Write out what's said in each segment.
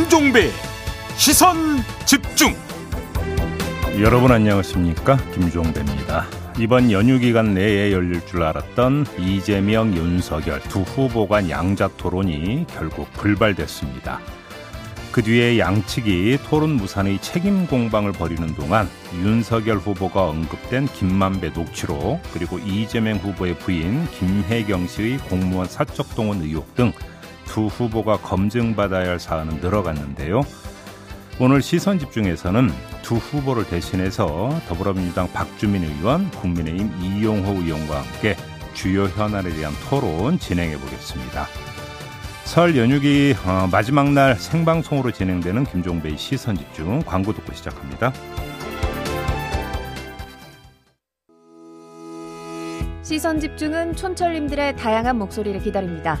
김종배 시선 집중 여러분 안녕하십니까 김종배입니다. 이번 연휴 기간 내에 열릴 줄 알았던 이재명, 윤석열 두 후보 간 양자 토론이 결국 불발됐습니다. 그 뒤에 양측이 토론 무산의 책임 공방을 벌이는 동안 윤석열 후보가 언급된 김만배 녹취록 그리고 이재명 후보의 부인 김혜경 씨의 공무원 사적 동원 의혹 등 두 후보가 검증받아야 할 사안은 늘어갔는데요. 오늘 시선 집중에서는 두 후보를 대신해서 더불어민주당 박주민 의원, 국민의힘 이용호 의원과 함께 주요 현안에 대한 토론 진행해 보겠습니다. 설 연휴기 어, 마지막 날 생방송으로 진행되는 김종배의 시선 집중 광고 듣고 시작합니다. 시선 집중은 촌철님들의 다양한 목소리를 기다립니다.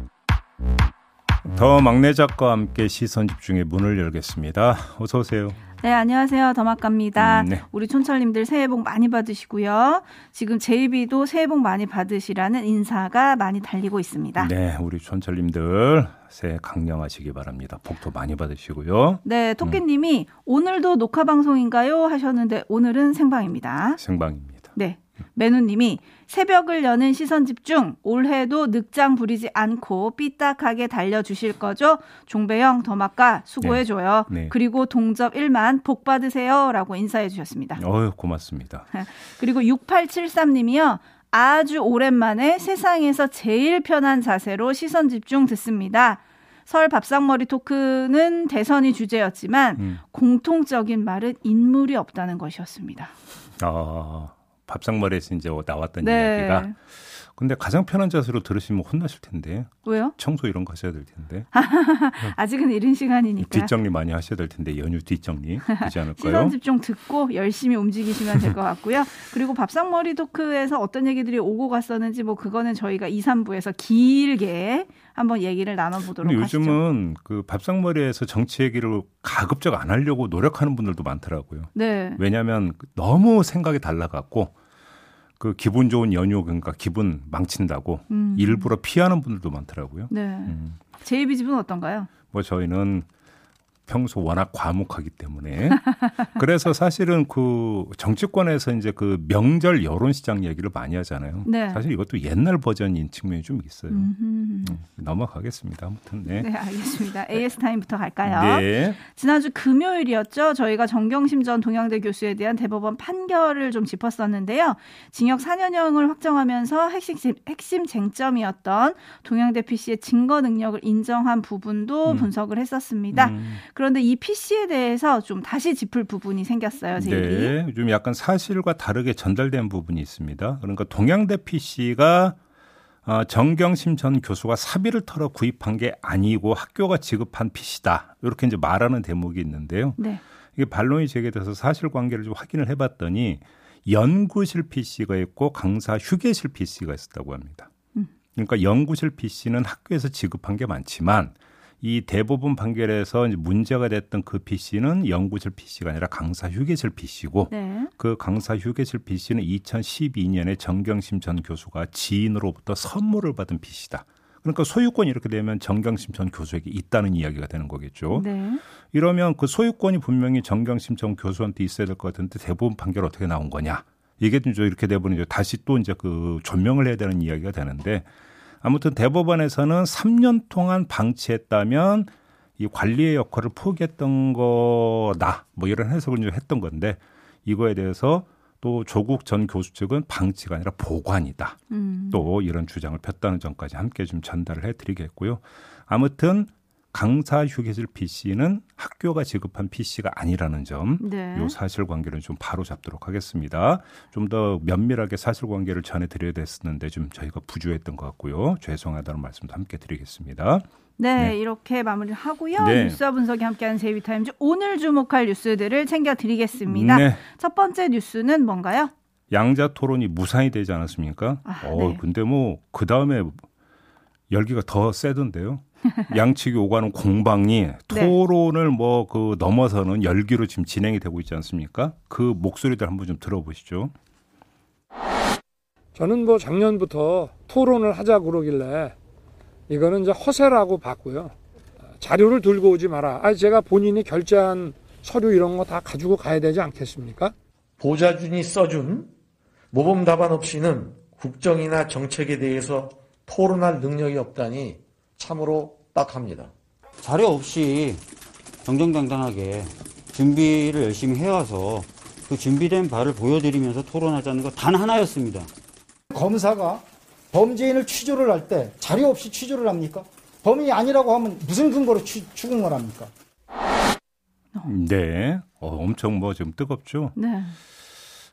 더 막내 작가와 함께 시선 집중의 문을 열겠습니다. 어서 오세요. 네, 안녕하세요. 더마카입니다. 음, 네. 우리 촌철님들 새해 복 많이 받으시고요. 지금 제이비도 새해 복 많이 받으시라는 인사가 많이 달리고 있습니다. 네, 우리 촌철님들 새해 강령하시기 바랍니다. 복도 많이 받으시고요. 네, 토끼님이 오늘도 녹화 방송인가요? 하셨는데 오늘은 생방입니다. 생방입니다. 네. 매누님이 새벽을 여는 시선 집중 올해도 늑장 부리지 않고 삐딱하게 달려주실 거죠? 종배형 더마까 수고해줘요. 네. 네. 그리고 동접 1만 복 받으세요 라고 인사해 주셨습니다. 어유 고맙습니다. 그리고 6873님이요. 아주 오랜만에 세상에서 제일 편한 자세로 시선 집중 듣습니다. 설 밥상머리 토크는 대선이 주제였지만 음. 공통적인 말은 인물이 없다는 것이었습니다. 아, 밥상머리에서 이제 나왔던 네. 이야기가. 근데 가장 편한 자세로 들으시면 혼나실 텐데. 왜요? 청소 이런 거 하셔야 될 텐데. 아직은 이른 시간이니까. 뒷정리 많이 하셔야 될 텐데 연휴 뒷정리 되지 않을까요? 시선 집중 듣고 열심히 움직이시면 될 것 같고요. 그리고 밥상머리 토크에서 어떤 얘기들이 오고 갔었는지 뭐 그거는 저희가 2, 3부에서 길게 한번 얘기를 나눠보도록 근데 하시죠. 요즘은 그 밥상머리에서 정치 얘기를 가급적 안 하려고 노력하는 분들도 많더라고요. 네. 왜냐하면 너무 생각이 달라갖고 그 기분 좋은 연휴 그러니까 기분 망친다고 음. 일부러 피하는 분들도 많더라고요. 네. 음. 제이비 집은 어떤가요? 뭐 저희는 평소 워낙 과묵하기 때문에 그래서 사실은 그 정치권에서 이제 그 명절 여론 시장 얘기를 많이 하잖아요. 네. 사실 이것도 옛날 버전인 측면이 좀 있어요. 음, 넘어가겠습니다. 아무튼 네. 네, 알겠습니다. AS 타임부터 갈까요? 네. 지난주 금요일이었죠. 저희가 정경심 전 동양대 교수에 대한 대법원 판결을 좀 짚었었는데요. 징역 4년형을 확정하면서 핵심, 핵심 쟁점이었던 동양대 PC의 증거 능력을 인정한 부분도 음. 분석을 했었습니다. 음, 그런데 이 PC에 대해서 좀 다시 짚을 부분이 생겼어요, 제일이. 네, 좀 약간 사실과 다르게 전달된 부분이 있습니다. 그러니까 동양대 PC가 어, 정경심 전 교수가 사비를 털어 구입한 게 아니고 학교가 지급한 PC다. 이렇게 이제 말하는 대목이 있는데요. 네. 이게 반론이 제기돼서 사실관계를 좀 확인을 해봤더니 연구실 PC가 있고 강사 휴게실 PC가 있었다고 합니다. 음. 그러니까 연구실 PC는 학교에서 지급한 게 많지만 이 대부분 판결에서 문제가 됐던 그 PC는 연구실 PC가 아니라 강사 휴게실 PC고 네. 그 강사 휴게실 PC는 2012년에 정경심 전 교수가 지인으로부터 선물을 받은 PC다. 그러니까 소유권이 이렇게 되면 정경심 전 교수에게 있다는 이야기가 되는 거겠죠. 네. 이러면 그 소유권이 분명히 정경심 전 교수한테 있어야 될 것 같은데 대부분 판결 어떻게 나온 거냐? 이게 좀 이렇게 돼버리면 이제 다시 또 이제 그 조명을 해야 되는 이야기가 되는데 아무튼 대법원에서는 3년 동안 방치했다면 이 관리의 역할을 포기했던 거다. 뭐 이런 해석을 이제 했던 건데 이거에 대해서 또 조국 전 교수 측은 방치가 아니라 보관이다. 음. 또 이런 주장을 폈다는 점까지 함께 좀 전달을 해드리겠고요. 아무튼 강사 휴게실 PC는 학교가 지급한 PC가 아니라는 점, 네. 요 사실관계를 좀 바로 잡도록 하겠습니다. 좀 더 면밀하게 사실관계를 전해드려야 됐었는데 좀 저희가 부주했던 것 같고요. 죄송하다는 말씀도 함께 드리겠습니다. 네, 네. 이렇게 마무리를 하고요. 네. 뉴스와 분석이 함께하는 제이비타임즈 오늘 주목할 뉴스들을 챙겨드리겠습니다. 네. 첫 번째 뉴스는 뭔가요? 양자 토론이 무산이 되지 않았습니까? 아, 어, 네. 근데 뭐 그 다음에 열기가 더 세던데요. 양측이 오가는 공방이 네. 토론을 뭐그 넘어서는 열기로 지금 진행이 되고 있지 않습니까? 그 목소리들 한번 좀 들어보시죠. 저는 뭐 작년부터 토론을 하자 그러길래 이거는 이제 허세라고 봤고요. 자료를 들고 오지 마라. 아 제가 본인이 결제한 서류 이런 거 다 가지고 가야 되지 않겠습니까? 보좌진이 써준 모범 답안 없이는 국정이나 정책에 대해서 토론할 능력이 없다니 참으로 딱합니다. 자료 없이 정정당당하게 준비를 열심히 해와서 그 준비된 바를 보여드리면서 토론하자는 거단 하나였습니다. 검사가 범죄인을 취조를 할 때 자료 없이 취조를 합니까? 범인이 아니라고 하면 무슨 근거로 취, 추궁을 합니까? 네. 어, 엄청 뭐좀 뜨겁죠. 네.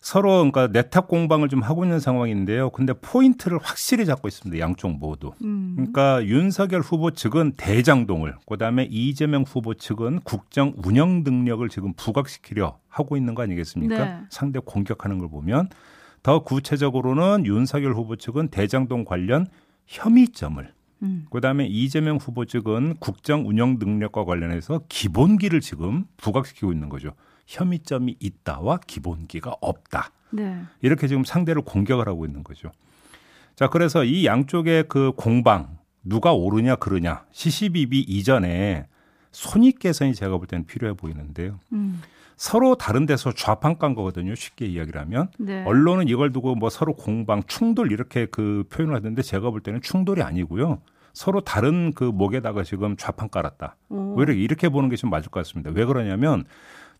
서로 그러니까 내탁 공방을 좀 하고 있는 상황인데요. 근데 포인트를 확실히 잡고 있습니다. 양쪽 모두. 음. 그러니까 윤석열 후보 측은 대장동을, 그다음에 이재명 후보 측은 국정 운영 능력을 지금 부각시키려 하고 있는 거 아니겠습니까? 네. 상대 공격하는 걸 보면 더 구체적으로는 윤석열 후보 측은 대장동 관련 혐의점을 음. 그다음에 이재명 후보 측은 국정 운영 능력과 관련해서 기본기를 지금 부각시키고 있는 거죠. 혐의점이 있다와 기본기가 없다. 네. 이렇게 지금 상대를 공격을 하고 있는 거죠. 자, 그래서 이 양쪽의 그 공방 누가 옳으냐 그르냐 시시비비 이전에 손익 개선이 제가 볼 때는 필요해 보이는데요. 음. 서로 다른 데서 좌판 깐 거거든요. 쉽게 이야기를 하면 네. 언론은 이걸 두고 뭐 서로 공방 충돌 이렇게 그 표현을 하던데 제가 볼 때는 충돌이 아니고요. 서로 다른 그 목에다가 지금 좌판 깔았다. 오. 오히려 이렇게 보는 게 좀 맞을 것 같습니다. 왜 그러냐면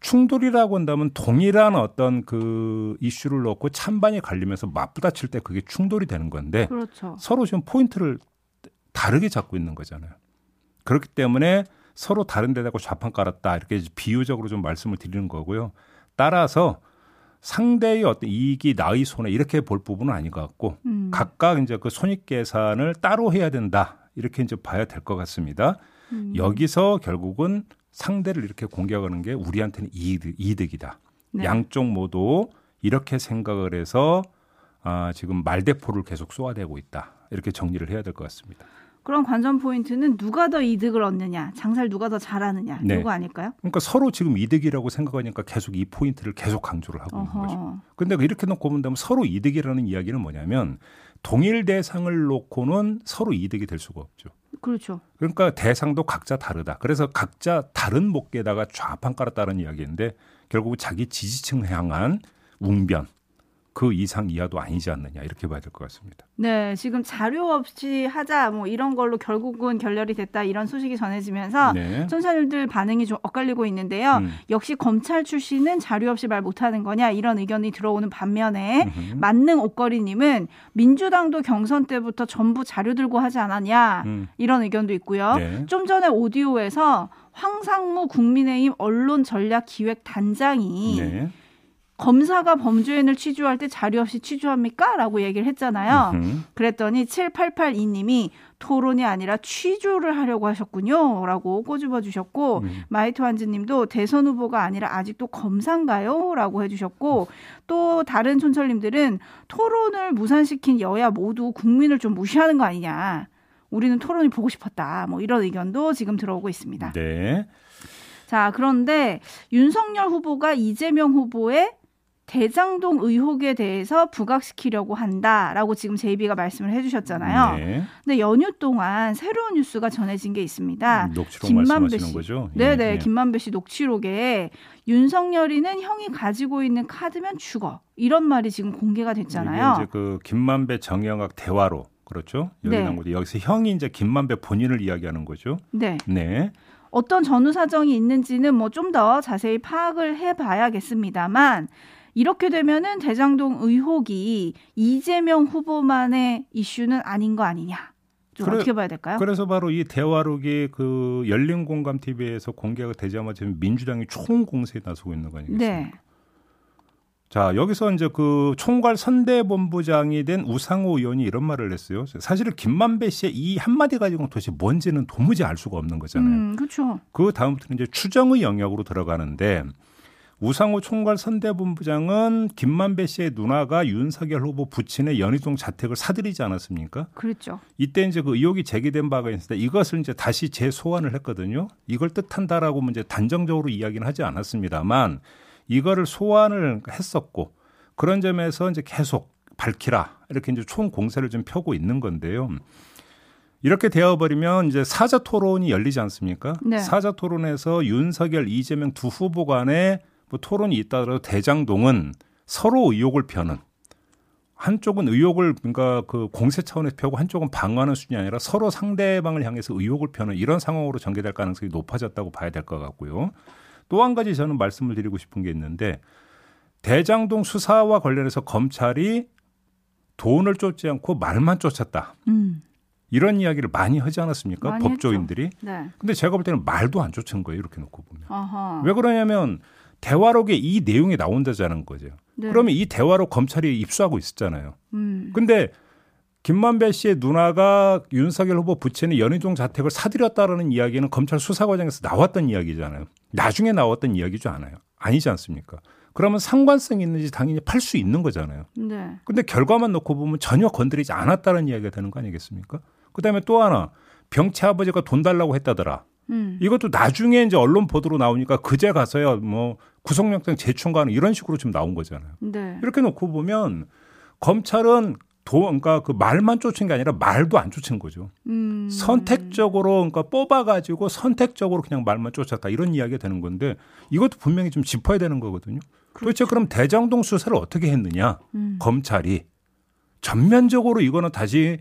충돌이라고 한다면 동일한 어떤 그 이슈를 놓고 찬반이 갈리면서 맞부딪힐 때 그게 충돌이 되는 건데 그렇죠. 서로 지금 포인트를 다르게 잡고 있는 거잖아요. 그렇기 때문에 서로 다른 데다가 좌판 깔았다 이렇게 비유적으로 좀 말씀을 드리는 거고요. 따라서 상대의 어떤 이익이 나의 손에 이렇게 볼 부분은 아닌 것 같고 음. 각각 이제 그 손익 계산을 따로 해야 된다 이렇게 이제 봐야 될 것 같습니다. 음. 여기서 결국은 상대를 이렇게 공격하는 게 우리한테는 이득, 이득이다. 네. 양쪽 모두 이렇게 생각을 해서 아, 지금 말대포를 계속 쏘아대고 있다. 이렇게 정리를 해야 될 것 같습니다. 그럼 관전 포인트는 누가 더 이득을 얻느냐, 장사를 누가 더 잘하느냐 네. 이거 아닐까요? 그러니까 서로 지금 이득이라고 생각하니까 계속 이 포인트를 계속 강조를 하고 있는 거죠. 어허. 근데 이렇게 놓고 본다면 서로 이득이라는 이야기는 뭐냐면 동일 대상을 놓고는 서로 이득이 될 수가 없죠. 그렇죠. 그러니까 대상도 각자 다르다. 그래서 각자 다른 목에다가 좌판 깔았다는 이야기인데 결국 자기 지지층 향한 웅변 그 이상 이하도 아니지 않느냐 이렇게 봐야 될 것 같습니다. 네, 지금 자료 없이 하자 뭐 이런 걸로 결국은 결렬이 됐다 이런 소식이 전해지면서 네. 청취자들 반응이 좀 엇갈리고 있는데요. 음. 역시 검찰 출신은 자료 없이 말 못하는 거냐 이런 의견이 들어오는 반면에 음흠. 만능 옷걸이님은 민주당도 경선 때부터 전부 자료 들고 하지 않았냐 음. 이런 의견도 있고요. 네. 좀 전에 오디오에서 황상무 국민의힘 언론 전략 기획 단장이 네. 검사가 범죄인을 취조할 때 자료 없이 취조합니까? 라고 얘기를 했잖아요. 음흠. 그랬더니 7882님이 토론이 아니라 취조를 하려고 하셨군요. 라고 꼬집어 주셨고, 음. 마이토 한즈 님도 대선 후보가 아니라 아직도 검사인가요? 라고 해주셨고, 또 다른 촌철님들은 토론을 무산시킨 여야 모두 국민을 좀 무시하는 거 아니냐. 우리는 토론이 보고 싶었다. 뭐 이런 의견도 지금 들어오고 있습니다. 네. 자, 그런데 윤석열 후보가 이재명 후보의 대장동 의혹에 대해서 부각시키려고 한다라고 지금 제이비가 말씀을 해주셨잖아요. 네. 근데 연휴 동안 새로운 뉴스가 전해진 게 있습니다. 음, 녹취록 김만배 말씀하시는 씨. 거죠? 예, 네네, 예. 김만배 씨 녹취록에 윤석열이는 형이 가지고 있는 카드면 죽어 이런 말이 지금 공개가 됐잖아요. 이제 그 김만배 정영학 대화로 그렇죠? 여기 네. 나온 거죠. 여기서 형이 이제 김만배 본인을 이야기하는 거죠. 네, 네. 어떤 전후 사정이 있는지는 뭐 좀 더 자세히 파악을 해봐야겠습니다만 이렇게 되면은 대장동 의혹이 이재명 후보만의 이슈는 아닌 거 아니냐? 좀 그래- 어떻게 봐야 될까요? 그래서 바로 이 대화록이 그 열린 공감 TV에서 공개가 되자마자 민주당이 총 공세에 나서고 있는 거 아니겠습니까? 네, 자, 여기서 이제 그 총괄 선대본부장이 된 우상호 의원이 이런 말을 했어요. 사실은 김만배 씨의 이 한마디 가지고는 도대체 뭔지는 도무지 알 수가 없는 거잖아요. 음, 그렇죠. 그 다음부터는 이제 추정의 영역으로 들어가는데 우상호 총괄 선대본부장은 김만배 씨의 누나가 윤석열 후보 부친의 연희동 자택을 사들이지 않았습니까? 그랬죠. 이때 이제 그 의혹이 제기된 바가 있는데 이것을 이제 다시 재소환을 했거든요. 이걸 뜻한다라고 이제 단정적으로 이야기는 하지 않았습니다만 이거를 소환을 했었고 그런 점에서 이제 계속 밝히라 이렇게 이제 총 공세를 좀 펴고 있는 건데요. 이렇게 되어버리면 이제 사자 토론이 열리지 않습니까? 네. 사자 토론에서 윤석열, 이재명 두 후보 간에 뭐 토론이 있다더라도 대장동은 서로 의혹을 펴는 한쪽은 의혹을 그러니까 그 공세 차원에서 펴고 한쪽은 방어하는 수준이 아니라 서로 상대방을 향해서 의혹을 펴는 이런 상황으로 전개될 가능성이 높아졌다고 봐야 될 것 같고요. 또 한 가지 저는 말씀을 드리고 싶은 게 있는데 대장동 수사와 관련해서 검찰이 돈을 쫓지 않고 말만 쫓았다. 음. 이런 이야기를 많이 하지 않았습니까? 많이 법조인들이. 네. 근데 제가 볼 때는 말도 안 쫓은 거예요. 이렇게 놓고 보면. 아하. 왜 그러냐면 대화록에 이 내용이 나온다자는 거죠. 네. 그러면 이 대화록 검찰이 입수하고 있었잖아요. 음. 근데 김만배 씨의 누나가 윤석열 후보 부친의 연희동 자택을 사들였다라는 이야기는 검찰 수사 과정에서 나왔던 이야기잖아요. 나중에 나왔던 이야기죠 않아요. 아니지 않습니까? 그러면 상관성이 있는지 당연히 팔 수 있는 거잖아요. 네. 근데 결과만 놓고 보면 전혀 건드리지 않았다는 이야기가 되는 거 아니겠습니까? 그다음에 또 하나 병채 아버지가 돈 달라고 했다더라. 음. 이것도 나중에 이제 언론 보도로 나오니까 그제 가서야 뭐 구속영장 재청구하는 이런 식으로 지금 나온 거잖아요. 네. 이렇게 놓고 보면 검찰은 도, 그러니까 그 말만 쫓은 게 아니라 말도 안 쫓은 거죠. 음. 선택적으로 그러니까 뽑아가지고 선택적으로 그냥 말만 쫓았다 이런 이야기가 되는 건데 이것도 분명히 좀 짚어야 되는 거거든요. 도대체 그럼 대장동 수사를 어떻게 했느냐? 음. 검찰이 전면적으로 이거는 다시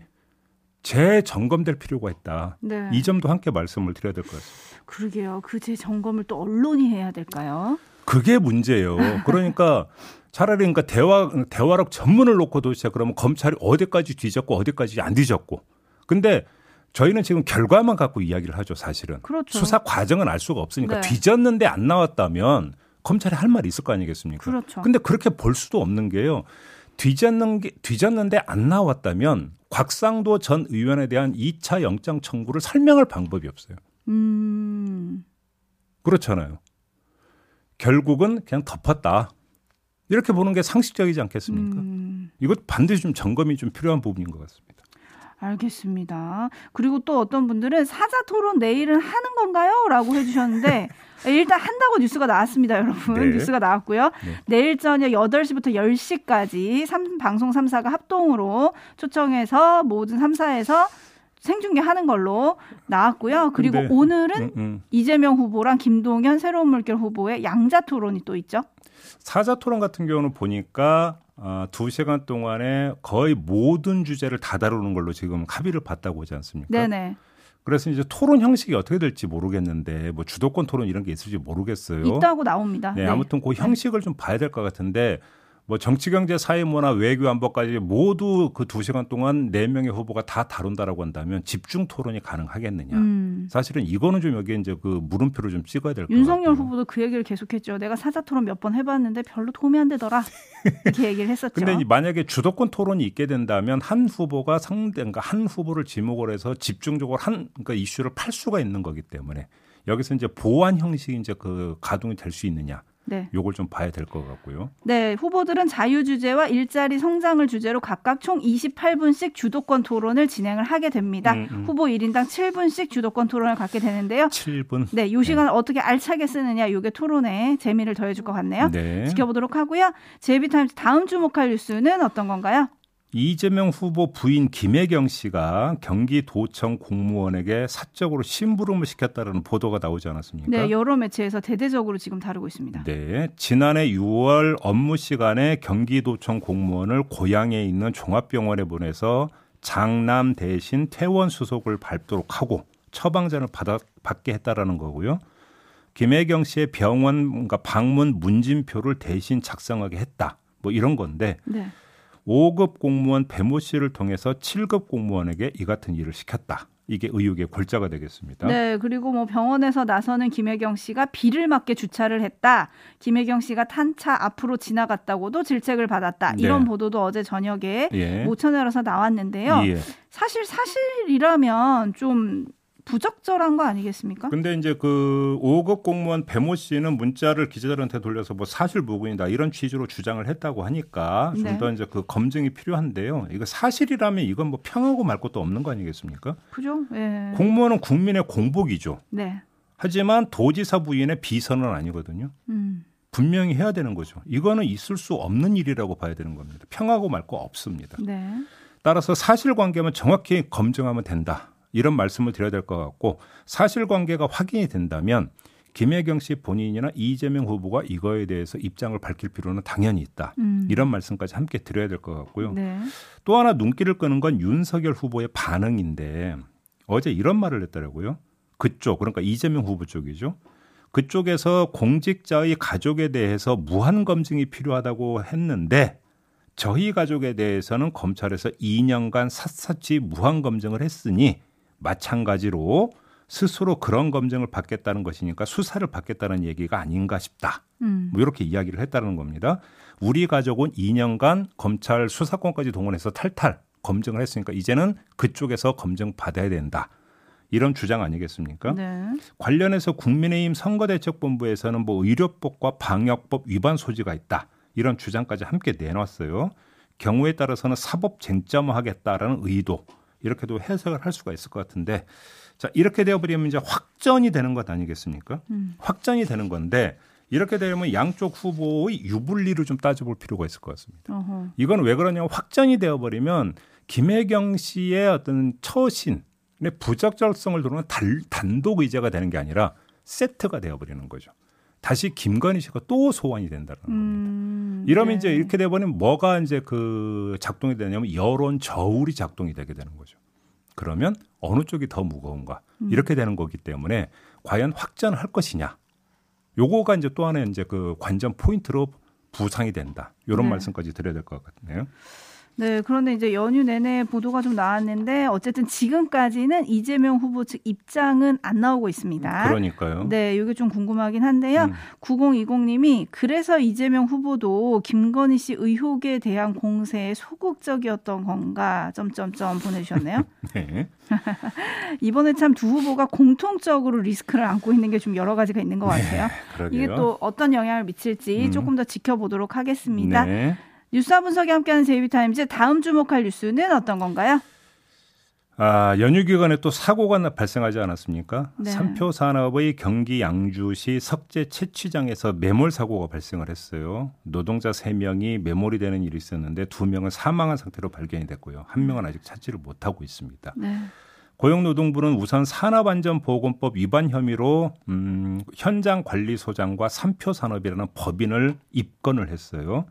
재점검될 필요가 있다. 네. 이 점도 함께 말씀을 드려야 될 것 같습니다. 그러게요. 그제 점검을 또 언론이 해야 될까요? 그게 문제예요. 그러니까 차라리 그러니까 대화 대화록 전문을 놓고 도대체 그러면 검찰이 어디까지 뒤졌고 어디까지 안 뒤졌고. 근데 저희는 지금 결과만 갖고 이야기를 하죠, 사실은. 그렇죠. 수사 과정은 알 수가 없으니까 네. 뒤졌는데 안 나왔다면 검찰이 할 말이 있을 거 아니겠습니까? 그렇죠. 근데 그렇게 볼 수도 없는 게요. 뒤졌는 게 뒤졌는데 안 나왔다면 곽상도 전 의원에 대한 2차 영장 청구를 설명할 방법이 없어요. 음. 그렇잖아요. 결국은 그냥 덮었다. 이렇게 보는 게 상식적이지 않겠습니까? 음. 이것 반드시 좀 점검이 좀 필요한 부분인 것 같습니다. 알겠습니다. 그리고 또 어떤 분들은 사자 토론 내일은 하는 건가요? 라고 해주셨는데, 일단 한다고 뉴스가 나왔습니다, 여러분. 네. 뉴스가 나왔고요. 네. 내일 저녁 8시부터 10시까지 삼 방송 3사가 합동으로 초청해서 모든 3사에서 생중계 하는 걸로 나왔고요. 그리고 근데- 오늘은 음, 음. 이재명 후보랑 김동연 새로운 물결 후보의 양자 토론이 또 있죠. 사자 토론 같은 경우는 보니까 아, 두 시간 동안에 거의 모든 주제를 다 다루는 걸로 지금 합의를 봤다고 하지 않습니까? 네네. 그래서 이제 토론 형식이 어떻게 될지 모르겠는데 뭐 주도권 토론 이런 게 있을지 모르겠어요. 있다고 나옵니다. 네, 아무튼 그 형식을 좀 봐야 될 것 같은데 뭐 정치, 경제, 사회, 문화, 외교, 안보까지 모두 그 두 시간 동안 네 명의 후보가 다 다룬다라고 한다면 집중 토론이 가능하겠느냐? 음. 사실은 이거는 좀 여기에 이제 그 물음표를 좀 찍어야 될 것 같아요. 윤석열 후보도 그 얘기를 계속했죠. 내가 사자 토론 몇 번 해봤는데 별로 도움이 안 되더라. 이렇게 얘기를 했었죠. 근데 이 만약에 주도권 토론이 있게 된다면 한 후보가 상대, 그러니까 한 후보를 지목을 해서 집중적으로 한 그러니까 이슈를 팔 수가 있는 거기 때문에 여기서 이제 보완 형식이 이제 그 가동이 될 수 있느냐, 네. 요걸 좀 봐야 될 것 같고요. 네, 후보들은 자유 주제와 일자리 성장을 주제로 각각 총 28분씩 주도권 토론을 진행을 하게 됩니다. 음, 음. 후보 1인당 7분씩 주도권 토론을 갖게 되는데요. 7분. 네, 이 시간을 어떻게 알차게 쓰느냐, 이게 토론에 재미를 더해 줄 것 같네요. 네. 지켜보도록 하고요. 제비타임즈 다음 주목할 뉴스는 어떤 건가요? 이재명 후보 부인 김혜경 씨가 경기도청 공무원에게 사적으로 심부름을 시켰다는 보도가 나오지 않았습니까? 네, 여러 매체에서 대대적으로 지금 다루고 있습니다. 네, 지난해 6월 업무 시간에 경기도청 공무원을 고향에 있는 종합병원에 보내서 장남 대신 퇴원 수속을 밟도록 하고 처방전을 받아, 받게 했다라는 거고요. 김혜경 씨의 병원 그러니까 방문 문진표를 대신 작성하게 했다. 뭐 이런 건데 네. 5급 공무원 배모 씨를 통해서 7급 공무원에게 이 같은 일을 시켰다. 이게 의혹의 골자가 되겠습니다. 네, 그리고 뭐 병원에서 나서는 김혜경 씨가 비를 맞게 주차를 했다. 김혜경 씨가 탄차 앞으로 지나갔다고도 질책을 받았다. 네. 이런 보도도 어제 저녁에 예. 모천에서 나왔는데요. 예. 사실 사실이라면 좀 부적절한 거 아니겠습니까? 근데 이제 그 5급 공무원 배모 씨는 문자를 기자들한테 돌려서 뭐 사실 무근이다 이런 취지로 주장을 했다고 하니까 좀 네. 더 이제 그 검증이 필요한데요. 이거 사실이라면 이건 뭐 평하고 말 것도 없는 거 아니겠습니까? 그죠? 예. 공무원은 국민의 공복이죠. 네. 하지만 도지사 부인의 비선은 아니거든요. 음. 분명히 해야 되는 거죠. 이거는 있을 수 없는 일이라고 봐야 되는 겁니다. 평하고 말 거 없습니다. 네. 따라서 사실관계만 정확히 검증하면 된다. 이런 말씀을 드려야 될 것 같고 사실관계가 확인이 된다면 김혜경 씨 본인이나 이재명 후보가 이거에 대해서 입장을 밝힐 필요는 당연히 있다. 음. 이런 말씀까지 함께 드려야 될 것 같고요. 네. 또 하나 눈길을 끄는 건 윤석열 후보의 반응인데 어제 이런 말을 했더라고요. 그쪽 그러니까 이재명 후보 쪽이죠. 그쪽에서 공직자의 가족에 대해서 무한 검증이 필요하다고 했는데 저희 가족에 대해서는 검찰에서 2년간 샅샅이 무한 검증을 했으니 마찬가지로 스스로 그런 검증을 받겠다는 것이니까 수사를 받겠다는 얘기가 아닌가 싶다. 음. 뭐 이렇게 이야기를 했다는 겁니다. 우리 가족은 2년간 검찰 수사권까지 동원해서 탈탈 검증을 했으니까 이제는 그쪽에서 검증 받아야 된다. 이런 주장 아니겠습니까? 네. 관련해서 국민의힘 선거대책본부에서는 뭐 의료법과 방역법 위반 소지가 있다. 이런 주장까지 함께 내놨어요. 경우에 따라서는 사법 쟁점화하겠다라는 의도 이렇게도 해석을 할 수가 있을 것 같은데 자 이렇게 되어버리면 이제 확전이 되는 것 아니겠습니까? 음. 확전이 되는 건데 이렇게 되면 양쪽 후보의 유불리를 좀 따져볼 필요가 있을 것 같습니다. 어허. 이건 왜 그러냐면 확전이 되어버리면 김혜경 씨의 어떤 처신의 부적절성을 두는 단, 단독 의제가 되는 게 아니라 세트가 되어버리는 거죠. 다시 김건희 씨가 또 소환이 된다는 겁니다. 음. 이러면 네. 이제 이렇게 되버리면 뭐가 이제 그 작동이 되냐면 여론 저울이 작동이 되게 되는 거죠. 그러면 어느 쪽이 더 무거운가 음. 이렇게 되는 거기 때문에 과연 확전을 할 것이냐. 요거가 이제 또 하나의 이제 그 관전 포인트로 부상이 된다. 이런 네. 말씀까지 드려야 될 것 같네요. 네, 그런데 이제 연휴 내내 보도가 좀 나왔는데 어쨌든 지금까지는 이재명 후보 측 입장은 안 나오고 있습니다. 그러니까요. 네, 이게 좀 궁금하긴 한데요. 음. 9020님이 그래서 이재명 후보도 김건희 씨 의혹에 대한 공세에 소극적이었던 건가 점점점 보내주셨네요. 네. 이번에 참 두 후보가 공통적으로 리스크를 안고 있는 게 좀 여러 가지가 있는 것 같아요. 그러게요. 이게 또 어떤 영향을 미칠지 음. 조금 더 지켜보도록 하겠습니다. 네. 뉴스와 분석이 함께하는 제이비타임즈 다음 주목할 뉴스는 어떤 건가요? 아, 연휴 기간에 또 사고가 나- 발생하지 않았습니까? 네. 삼표 산업의 경기 양주시 석재 채취장에서 매몰 사고가 발생을 했어요. 노동자 세명이 매몰이 되는 일이 있었는데 두명은 사망한 상태로 발견이 됐고요. 한 명은 아직 찾지를 못하고 있습니다. 네. 고용노동부는 우선 산업안전보건법 위반 혐의로 음, 현장관리소장과 삼표 산업이라는 법인을 입건을 했어요.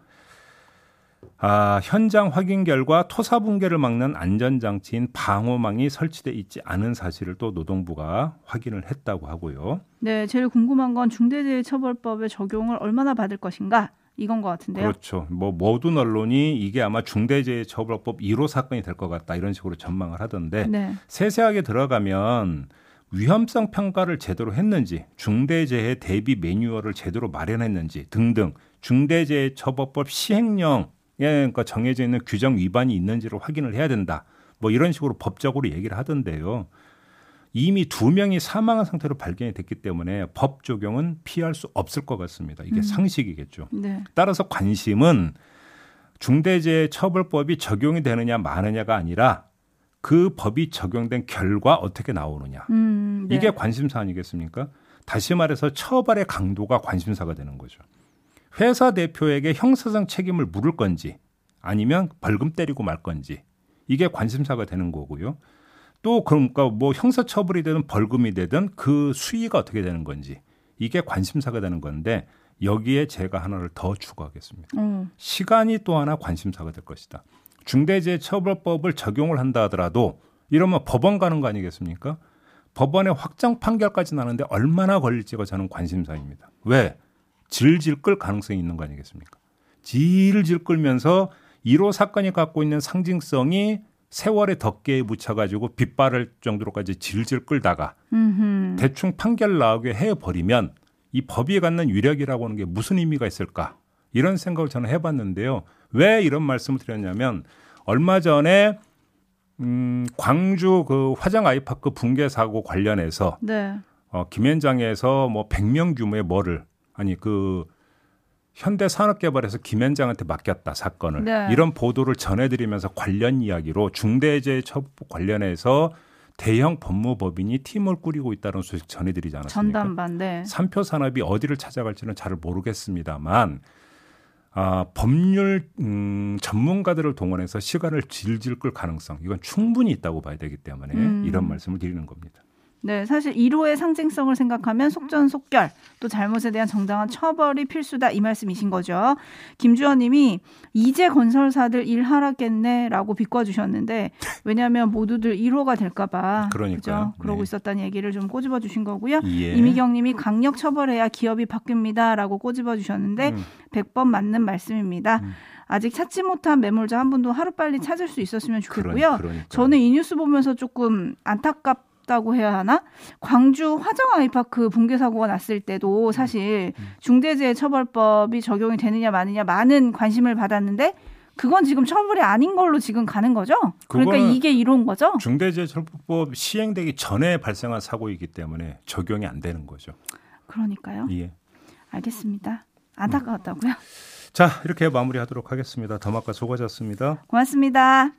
아, 현장 확인 결과 토사 붕괴를 막는 안전장치인 방호망이 설치돼 있지 않은 사실을 또 노동부가 확인을 했다고 하고요. 네, 제일 궁금한 건 중대재해처벌법의 적용을 얼마나 받을 것인가 이건 것 같은데요. 그렇죠. 뭐 모든 언론이 이게 아마 중대재해처벌법 1호 사건이 될 것 같다 이런 식으로 전망을 하던데 네. 세세하게 들어가면 위험성 평가를 제대로 했는지 중대재해 대비 매뉴얼을 제대로 마련했는지 등등 중대재해처벌법 시행령에 그러니까 정해져 있는 규정 위반이 있는지를 확인을 해야 된다. 뭐 이런 식으로 법적으로 얘기를 하던데요. 이미 두 명이 사망한 상태로 발견이 됐기 때문에 법 적용은 피할 수 없을 것 같습니다. 이게 음. 상식이겠죠. 네. 따라서 관심은 중대재해 처벌법이 적용이 되느냐 마느냐가 아니라 그 법이 적용된 결과 어떻게 나오느냐. 음, 네. 이게 관심사 아니겠습니까? 다시 말해서 처벌의 강도가 관심사가 되는 거죠. 회사 대표에게 형사상 책임을 물을 건지 아니면 벌금 때리고 말 건지 이게 관심사가 되는 거고요. 또 그러니까 뭐 형사 처벌이 되든 벌금이 되든 그 수위가 어떻게 되는 건지 이게 관심사가 되는 건데 여기에 제가 하나를 더 추가하겠습니다. 어, 시간이 또 하나 관심사가 될 것이다. 중대재해처벌법을 적용을 한다 하더라도 이러면 법원 가는 거 아니겠습니까? 법원의 확정 판결까지 나는데 얼마나 걸릴지가 저는 관심사입니다. 왜? 질질 끌 가능성이 있는 거 아니겠습니까? 질질 끌면서 1호 사건이 갖고 있는 상징성이 세월의 덮개에 묻혀가지고 빗바를 정도로까지 질질 끌다가 음흠. 대충 판결 나오게 해버리면 이 법이 갖는 위력이라고 하는 게 무슨 의미가 있을까? 이런 생각을 저는 해봤는데요. 왜 이런 말씀을 드렸냐면 얼마 전에 음, 광주 그 화장 아이파크 붕괴 사고 관련해서 네. 어, 김현장에서 뭐 100명 규모의 뭐를 아니 그 현대 산업개발에서 김현장한테 맡겼다 사건을 네. 이런 보도를 전해드리면서 관련 이야기로 중대재해 처벌 관련해서 대형 법무법인이 팀을 꾸리고 있다는 소식 전해드리지 않았습니까? 전담반. 네. 삼표 산업이 어디를 찾아갈지는 잘 모르겠습니다만 아, 법률 음, 전문가들을 동원해서 시간을 질질 끌 가능성 이건 충분히 있다고 봐야 되기 때문에 음. 이런 말씀을 드리는 겁니다. 네, 사실 1호의 상징성을 생각하면 속전속결 또 잘못에 대한 정당한 처벌이 필수다 이 말씀이신 거죠. 김주원님이 이제 건설사들 일 하라겠네라고 비꿔 주셨는데 왜냐하면 모두들 1호가 될까 봐 그러니까요. 그죠? 그러고 네. 있었다는 얘기를 좀 꼬집어 주신 거고요. 예. 이미경 님이 강력 처벌해야 기업이 바뀝니다라고 꼬집어 주셨는데 음. 100번 맞는 말씀입니다. 음. 아직 찾지 못한 매물자 한 분도 하루 빨리 찾을 수 있었으면 좋겠고요. 그러니-. 저는 이 뉴스 보면서 조금 안타깝 다고 해야 하나? 광주 화정 아이파크 붕괴 사고가 났을 때도 사실 음. 중대재해처벌법이 적용이 되느냐 마느냐 많은 관심을 받았는데 그건 지금 처벌이 아닌 걸로 지금 가는 거죠? 그러니까 이게 이런 거죠? 중대재해처벌법 시행되기 전에 발생한 사고이기 때문에 적용이 안 되는 거죠. 그러니까요. 예. 알겠습니다. 안타까웠다고요. 자 이렇게 마무리하도록 하겠습니다. 더마카 수고하셨습니다. 고맙습니다.